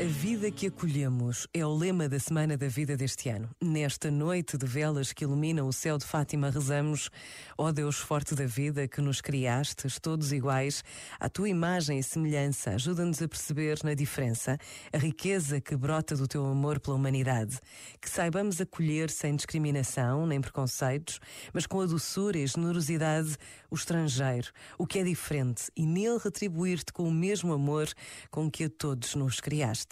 A vida que acolhemos é o lema da Semana da Vida deste ano. Nesta noite de velas que iluminam o céu de Fátima, rezamos: Ó oh Deus forte da vida que nos criastes, todos iguais, à tua imagem e semelhança, ajuda-nos a perceber na diferença a riqueza que brota do teu amor pela humanidade. Que saibamos acolher sem discriminação nem preconceitos, mas com a doçura e generosidade o estrangeiro, o que é diferente, e nele retribuir-te com o mesmo amor com que a todos nos criaste.